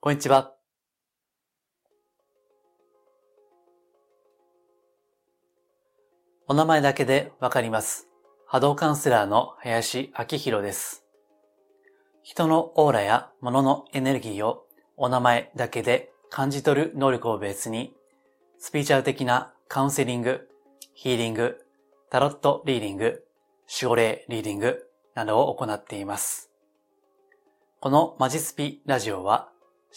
こんにちは。お名前だけでわかります。波動カウンセラーの林明宏です。人のオーラや物のエネルギーをお名前だけで感じ取る能力をベースに、スピーチャル的なカウンセリング、ヒーリング、タロットリーディング、守護霊リーディングなどを行っています。このマジスピラジオは、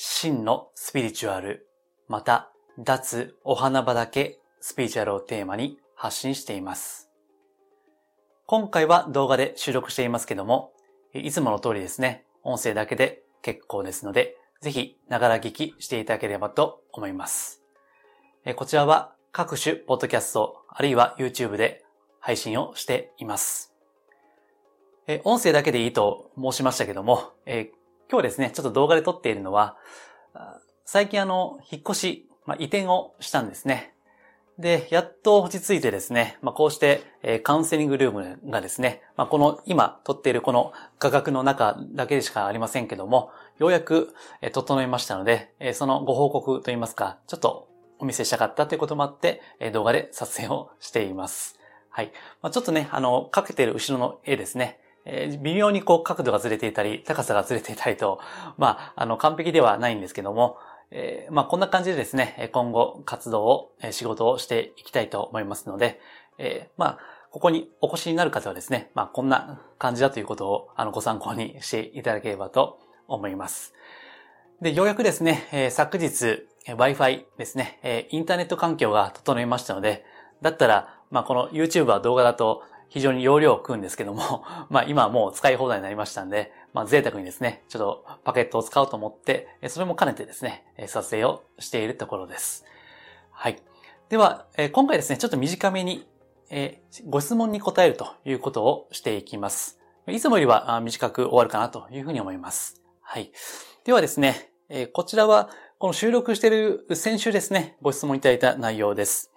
真のスピリチュアル、また、脱お花畑スピリチュアルをテーマに発信しています。今回は動画で収録していますけども、いつもの通りですね、音声だけで結構ですので、ぜひ、ながら聞きしていただければと思います。こちらは各種ポッドキャスト、あるいは YouTube で配信をしています。音声だけでいいと申しましたけども、今日ですね、ちょっと動画で撮っているのは、最近あの、引っ越し、まあ、移転をしたんですね。で、やっと落ち着いてですね、まあ、こうして、えー、カウンセリングルームがですね、まあ、この今撮っているこの画角の中だけでしかありませんけども、ようやく、えー、整いましたので、えー、そのご報告といいますか、ちょっとお見せしたかったということもあって、え、動画で撮影をしています。はい。まあ、ちょっとね、あの、かけている後ろの絵ですね。えー、微妙にこう角度がずれていたり、高さがずれていたりと、まあ、あの、完璧ではないんですけども、えー、まあ、こんな感じでですね、今後活動を、仕事をしていきたいと思いますので、えー、まあ、ここにお越しになる方はですね、まあ、こんな感じだということを、あの、ご参考にしていただければと思います。で、ようやくですね、えー、昨日、Wi-Fi ですね、えー、インターネット環境が整いましたので、だったら、まあ、この YouTube は動画だと非常に容量を食うんですけども、まあ、今はもう使い放題になりましたんで、まあ、贅沢にですね、ちょっとパケットを使おうと思って、それも兼ねてですね、撮影をしているところです。はい。では、今回ですね、ちょっと短めに、ご質問に答えるということをしていきます。いつもよりは短く終わるかなというふうに思います。はい。ではですね、こちらは、この収録している先週ですね、ご質問いただいた内容です。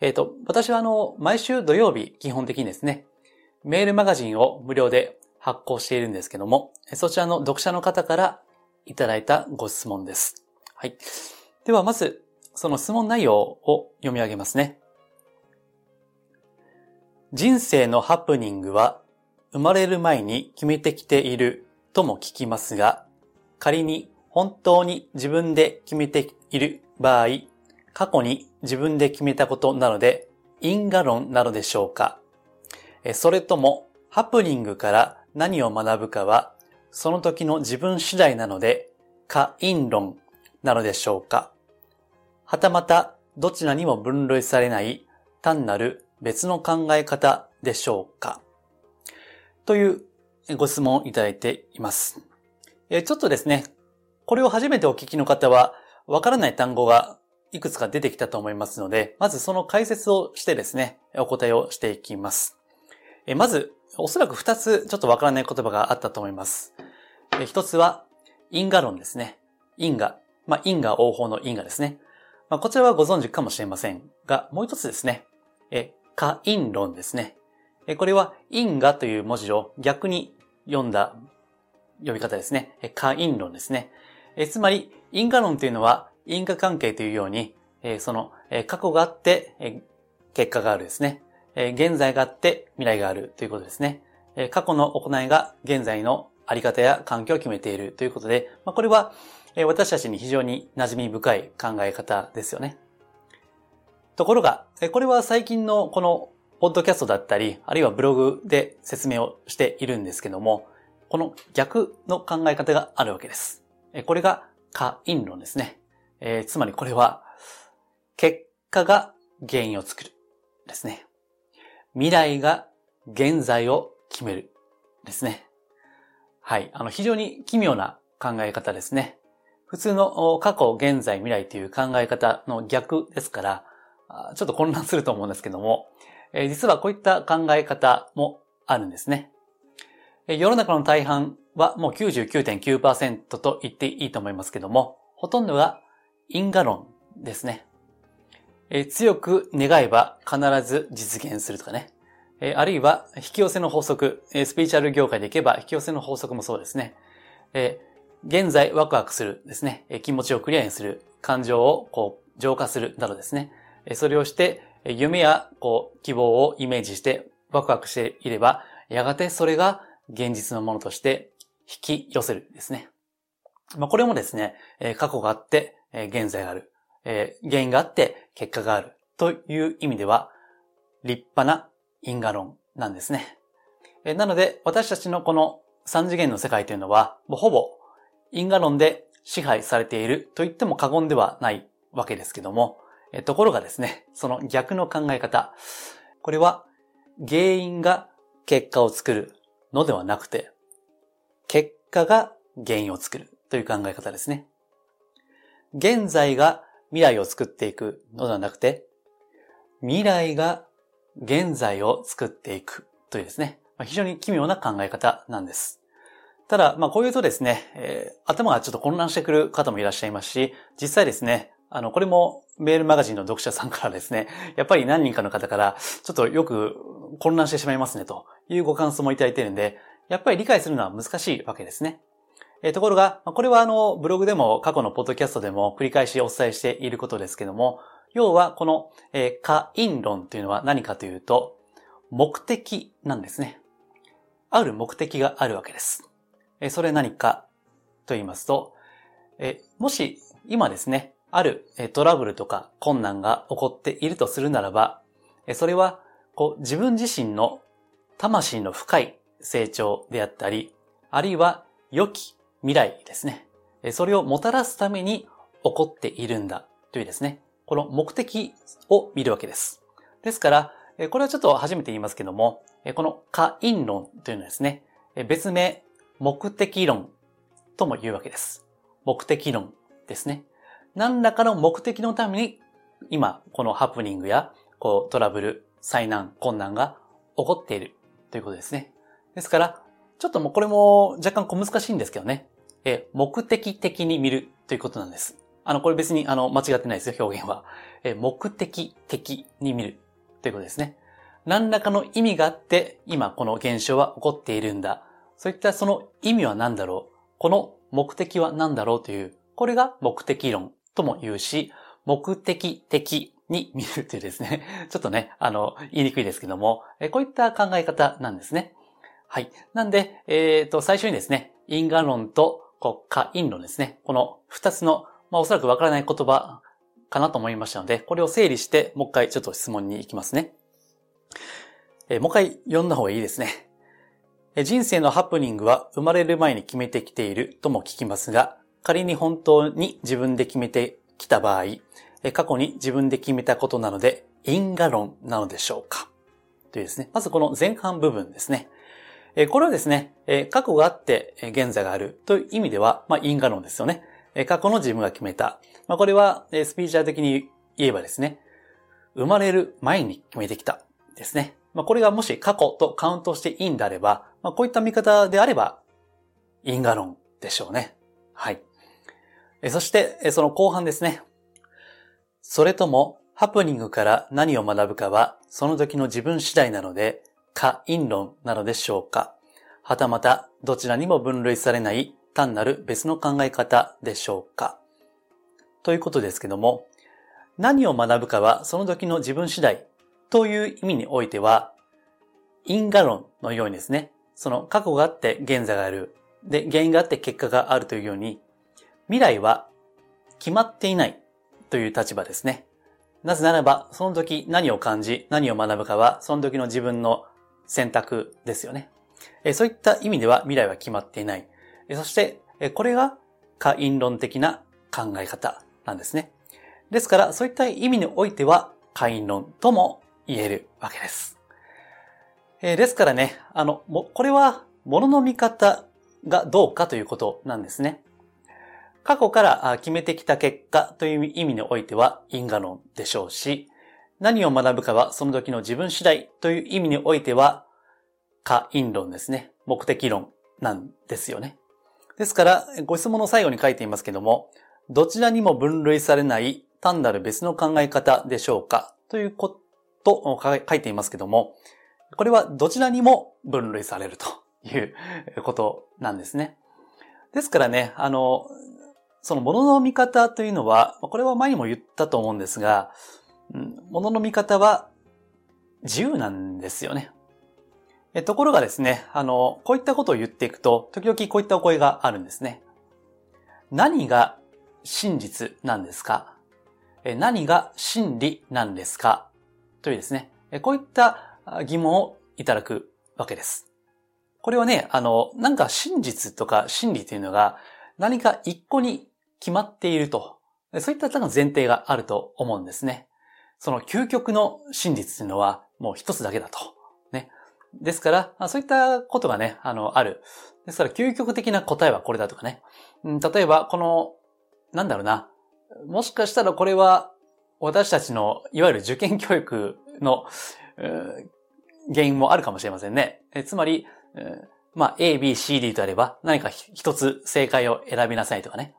えっ、ー、と、私はあの、毎週土曜日、基本的にですね、メールマガジンを無料で発行しているんですけども、そちらの読者の方からいただいたご質問です。はい。では、まず、その質問内容を読み上げますね。人生のハプニングは生まれる前に決めてきているとも聞きますが、仮に本当に自分で決めている場合、過去に自分で決めたことなので、因果論なのでしょうか？それとも、ハプニングから何を学ぶかは、その時の自分次第なので、可因論なのでしょうか？はたまた、どちらにも分類されない単なる別の考え方でしょうか？というご質問をいただいています。ちょっとですね、これを初めてお聞きの方は、わからない単語がいくつか出てきたと思いますので、まずその解説をしてですね、お答えをしていきます。まず、おそらく二つちょっとわからない言葉があったと思います。一つは、因果論ですね。因果。まあ、因果応報の因果ですね。まあ、こちらはご存知かもしれませんが、もう一つですね。え、可因論ですね。えこれは因果という文字を逆に読んだ呼び方ですね。可因論ですね。えつまり、因果論というのは因果関係というように、その過去があって結果があるですね。現在があって未来があるということですね。過去の行いが現在のあり方や環境を決めているということで、これは私たちに非常に馴染み深い考え方ですよね。ところが、これは最近のこのポッドキャストだったり、あるいはブログで説明をしているんですけども、この逆の考え方があるわけです。これが可因論ですね。えー、つまりこれは、結果が原因を作る。ですね。未来が現在を決める。ですね。はい。あの、非常に奇妙な考え方ですね。普通の過去、現在、未来という考え方の逆ですから、ちょっと混乱すると思うんですけども、え実はこういった考え方もあるんですね。世の中の大半はもう99.9%と言っていいと思いますけども、ほとんどが因果論ですね。え、強く願えば必ず実現するとかね。え、あるいは引き寄せの法則、え、スピーチャル業界でいけば引き寄せの法則もそうですね。え現在ワクワクするですね、気持ちをクリアにする、感情をこう浄化するなどですね、それをして、夢やこう希望をイメージしてワクワクしていれば、やがてそれが現実のものとして引き寄せるですね。まあ、これもですね、過去があって、え現在がある。え原因があって結果がある。という意味では、立派な因果論なんですね。えなので、私たちのこの三次元の世界というのは、もうほぼ因果論で支配されていると言っても過言ではないわけですけども、えところがですね、その逆の考え方、これは原因が結果を作るのではなくて、結果が原因を作るという考え方ですね。現在が未来を作っていくのではなくて、未来が現在を作っていくというですね、非常に奇妙な考え方なんです。ただ、まあこう言うとですね、えー、頭がちょっと混乱してくる方もいらっしゃいますし、実際ですね、あの、これもメールマガジンの読者さんからですね、やっぱり何人かの方から、ちょっとよく混乱してしまいますね、というご感想もいただいているんで、やっぱり理解するのは難しいわけですね。えー、ところが、これはあの、ブログでも過去のポッドキャストでも繰り返しお伝えしていることですけども、要はこの、えー、可因論というのは何かというと、目的なんですね。ある目的があるわけです。えー、それ何かと言いますと、えー、もし今ですね、あるトラブルとか困難が起こっているとするならば、それはこう自分自身の魂の深い成長であったり、あるいは良き未来ですね。それをもたらすために起こっているんだというですね。この目的を見るわけです。ですから、これはちょっと初めて言いますけども、この可因論というのはですね、別名、目的論とも言うわけです。目的論ですね。何らかの目的のために、今、このハプニングや、こう、トラブル、災難、困難が起こっているということですね。ですから、ちょっともうこれも若干小難しいんですけどね。え、目的的に見るということなんです。あの、これ別に、あの、間違ってないですよ、表現は。え、目的的に見るということですね。何らかの意味があって、今この現象は起こっているんだ。そういったその意味は何だろうこの目的は何だろうという、これが目的論とも言うし、目的的に見るというですね、ちょっとね、あの、言いにくいですけども、えこういった考え方なんですね。はい。なんで、えっ、ー、と、最初にですね、因果論と、こう、可因論ですね。この二つのまあおそらくわからない言葉かなと思いましたので、これを整理して、もう一回ちょっと質問に行きますね。えー、もう一回読んだ方がいいですね。人生のハプニングは生まれる前に決めてきているとも聞きますが、仮に本当に自分で決めてきた場合、過去に自分で決めたことなので、因果論なのでしょうか？というですね。まずこの前半部分ですね。これはですね、過去があって現在があるという意味では、まあ、因果論ですよね。過去の自分が決めた。まあ、これは、スピーチャー的に言えばですね、生まれる前に決めてきた。ですね。まあ、これがもし過去とカウントしていいんであれば、まあ、こういった見方であれば、因果論でしょうね。はい。そして、その後半ですね。それとも、ハプニングから何を学ぶかは、その時の自分次第なので、可因論なのでしょうか？はたまた、どちらにも分類されない単なる別の考え方でしょうか？ということですけども、何を学ぶかはその時の自分次第という意味においては、因果論のようにですね、その過去があって現在がある、で、原因があって結果があるというように、未来は決まっていないという立場ですね。なぜならば、その時何を感じ、何を学ぶかは、その時の自分の選択ですよね。そういった意味では未来は決まっていない。そして、これが可因論的な考え方なんですね。ですから、そういった意味においては、可因論とも言えるわけです。ですからね、あの、これは、物の見方がどうかということなんですね。過去から決めてきた結果という意味においては因果論でしょうし、何を学ぶかはその時の自分次第という意味においては、可因論ですね。目的論なんですよね。ですから、ご質問の最後に書いていますけども、どちらにも分類されない単なる別の考え方でしょうかということを書いていますけども、これはどちらにも分類されると いうことなんですね。ですからね、あの、その物の見方というのは、これは前にも言ったと思うんですが、物の見方は自由なんですよね。えところがですね、あの、こういったことを言っていくと、時々こういったお声があるんですね。何が真実なんですか？何が真理なんですか？というですね、こういった疑問をいただくわけです。これはね、あの、なんか真実とか真理というのが何か一個に決まっていると、そういった前提があると思うんですね。その究極の真実というのはもう一つだけだと。ね。ですから、そういったことがね、あの、ある。ですから、究極的な答えはこれだとかね。例えば、この、なんだろうな。もしかしたらこれは、私たちの、いわゆる受験教育の、原因もあるかもしれませんね。つまり、まあ、A, B, C, D とあれば、何か一つ正解を選びなさいとかね。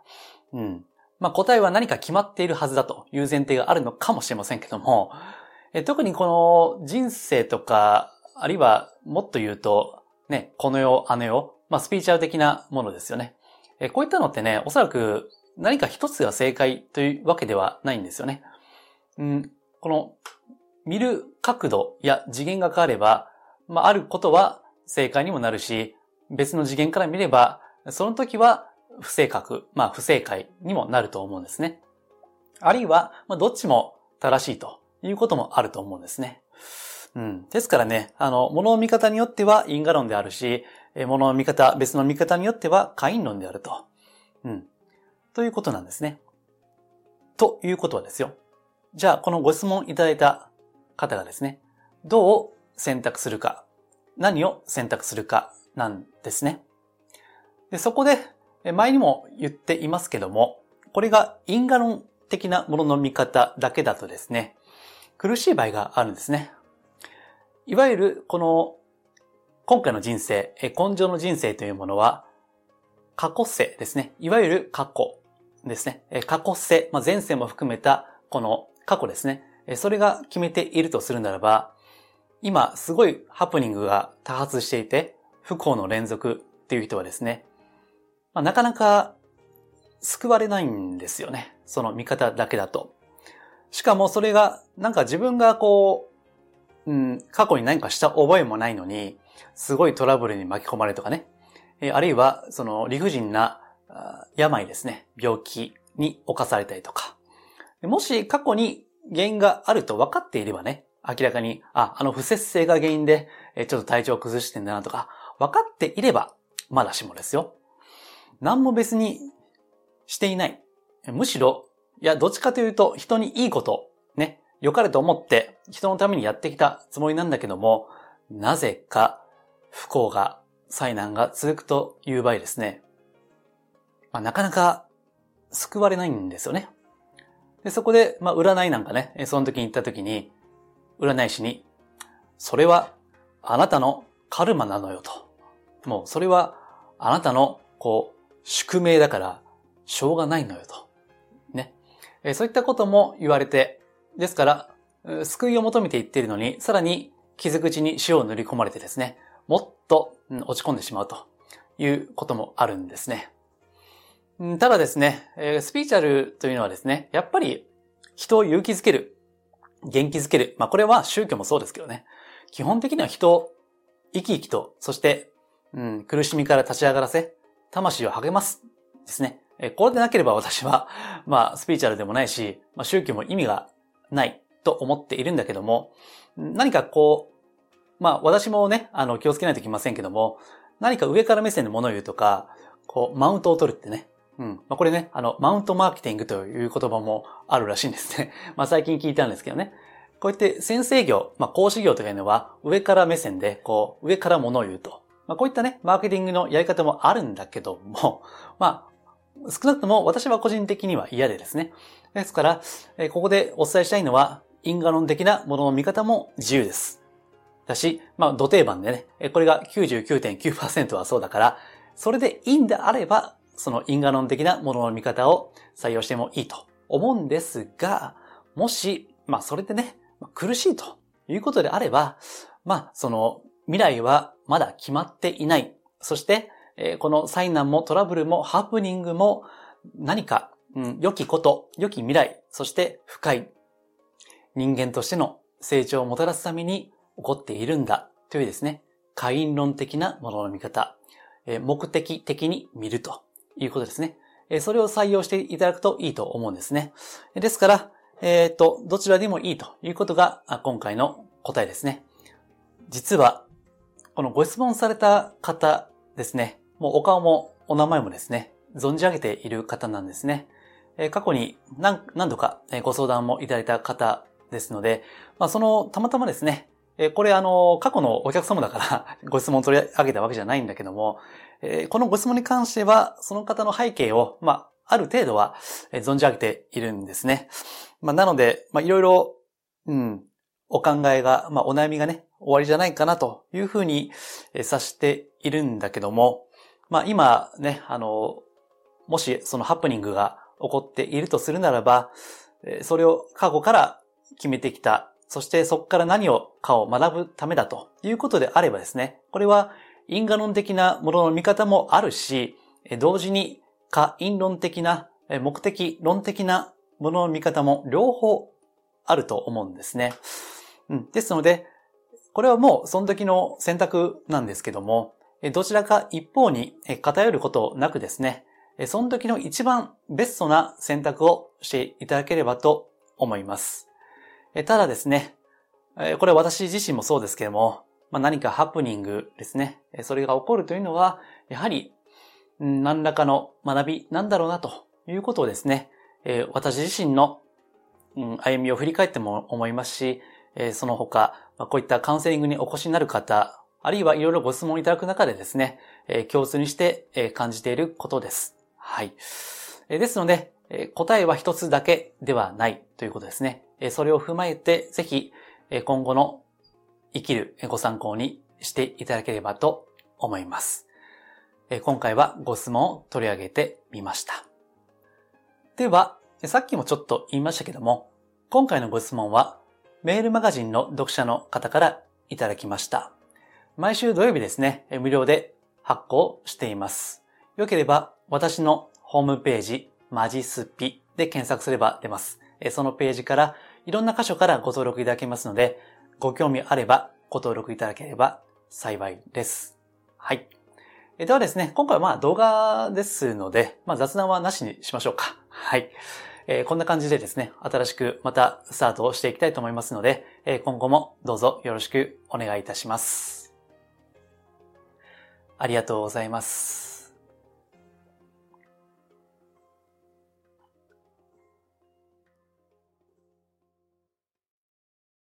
うん。まあ、答えは何か決まっているはずだという前提があるのかもしれませんけども、え特にこの人生とか、あるいはもっと言うと、ね、この世、あの世、まあ、スピーチャー的なものですよね。えこういったのってね、おそらく何か一つが正解というわけではないんですよね。うん、この見る角度や次元が変われば、まあ、あることは正解にもなるし、別の次元から見れば、その時は不正確、まあ不正解にもなると思うんですね。あるいは、まあ、どっちも正しいということもあると思うんですね。うん。ですからね、あの、物の見方によっては因果論であるし、物の見方、別の見方によっては会員論であると。うん。ということなんですね。ということはですよ。じゃあ、このご質問いただいた方がですね、どう選択するか、何を選択するかなんですね。でそこで、前にも言っていますけども、これが因果論的なものの見方だけだとですね、苦しい場合があるんですね。いわゆる、この、今回の人生、根性の人生というものは、過去世ですね。いわゆる過去ですね。過去世、まあ、前世も含めた、この過去ですね。それが決めているとするならば、今すごいハプニングが多発していて、不幸の連続っていう人はですね、まあ、なかなか救われないんですよね。その見方だけだと。しかもそれが、なんか自分がこう、うん、過去に何かした覚えもないのに、すごいトラブルに巻き込まれるとかね。えあるいは、その理不尽な病ですね。病気に侵されたりとか。もし過去に原因があると分かっていればね、明らかに、あ、あの不節制が原因で、ちょっと体調を崩してんだなとか、分かっていれば、まだしもですよ。何も別にしていない。むしろ、いや、どっちかというと、人にいいこと、ね、良かれと思って、人のためにやってきたつもりなんだけども、なぜか、不幸が、災難が続くという場合ですね。まあ、なかなか救われないんですよね。で、そこで、まあ、占いなんかね、その時に行った時に、占い師に、それはあなたのカルマなのよと。もう、それはあなたの、こう、宿命だから、しょうがないのよと。ね。そういったことも言われて、ですから、救いを求めていっているのに、さらに傷口に塩を塗り込まれてですね、もっと落ち込んでしまうということもあるんですね。ただですね、スピーチャルというのはですね、やっぱり人を勇気づける、元気づける。まあこれは宗教もそうですけどね。基本的には人を生き生きと、そして、うん、苦しみから立ち上がらせ、魂を励ますですね。これでなければ私は、まあスピーチャルでもないし、まあ宗教も意味がないと思っているんだけども、何かこう、まあ私もね、あの気をつけないといけませんけども、何か上から目線で物を言うとか、こう、マウントを取るってね、うん。まあ、これね、あの、マウントマーケティングという言葉もあるらしいんですね。まあ、最近聞いたんですけどね。こうやって先生業、まあ、講師業というのは上から目線で、こう、上から物を言うと。まあ、こういったね、マーケティングのやり方もあるんだけども、まあ、少なくとも私は個人的には嫌でですね。ですから、ここでお伝えしたいのは、因果論的なものの見方も自由です。だし、まあ、土定番でね、これが99.9%はそうだから、それでいいんであれば、その因果論的なものの見方を採用してもいいと思うんですが、もし、まあそれでね、苦しいということであれば、まあその未来はまだ決まっていない。そしてえこの災難もトラブルもハプニングも何か、うん、良きこと、良き未来、そして深い人間としての成長をもたらすために起こっているんだというですね、会員論的なものの見方、目的的に見るということですね。それを採用していただくといいと思うんですね。ですから、えっ、と、どちらでもいいということが今回の答えですね。実は、このご質問された方ですね、もうお顔もお名前もですね、存じ上げている方なんですね。え過去に何度かご相談もいただいた方ですので、まあ、その、たまたまですね、えこれあの、過去のお客様だから ご質問を取り上げたわけじゃないんだけども、えこのご質問に関しては、その方の背景を、まあ、ある程度は存じ上げているんですね。まあ、なので、まあ、いろいろ、うん、お考えが、まあ、お悩みがね、終わりじゃないかなというふうに察しているんだけども、まあ、今ね、あの、もしそのハプニングが起こっているとするならば、それを過去から決めてきた、そしてそこから何をかを学ぶためだということであればですね、これは因果論的なものの見方もあるし、同時に可因論的な目的論的なものの見方も両方あると思うんですね。うん、ですので、これはもうその時の選択なんですけども、どちらか一方に偏ることなくですね、その時の一番ベストな選択をしていただければと思います。ただですね、これ私自身もそうですけども、何かハプニングですね、それが起こるというのは、やはり何らかの学びなんだろうなということをですね、私自身の歩みを振り返っても思いますし、えその他、まあこういったカウンセリングにお越しになる方、あるいはいろいろご質問いただく中でですね、え共通にしてえ感じていることです。はい。えですので、え答えは一つだけではないということですね。えそれを踏まえて、ぜひえ今後の生きるご参考にしていただければと思います。え今回はご質問を取り上げてみました。では、さっきもちょっと言いましたけども、今回のご質問はメールマガジンの読者の方からいただきました。毎週土曜日ですね、無料で発行しています。よければ私のホームページ、マジスピで検索すれば出ます。そのページからいろんな箇所からご登録いただけますので、ご興味あればご登録いただければ幸いです。はい。ではですね、今回はまあ動画ですので、まあ雑談はなしにしましょうか。はい。え、こんな感じでですね、新しくまたスタートをしていきたいと思いますので、え、今後もどうぞよろしくお願いいたします。ありがとうございます。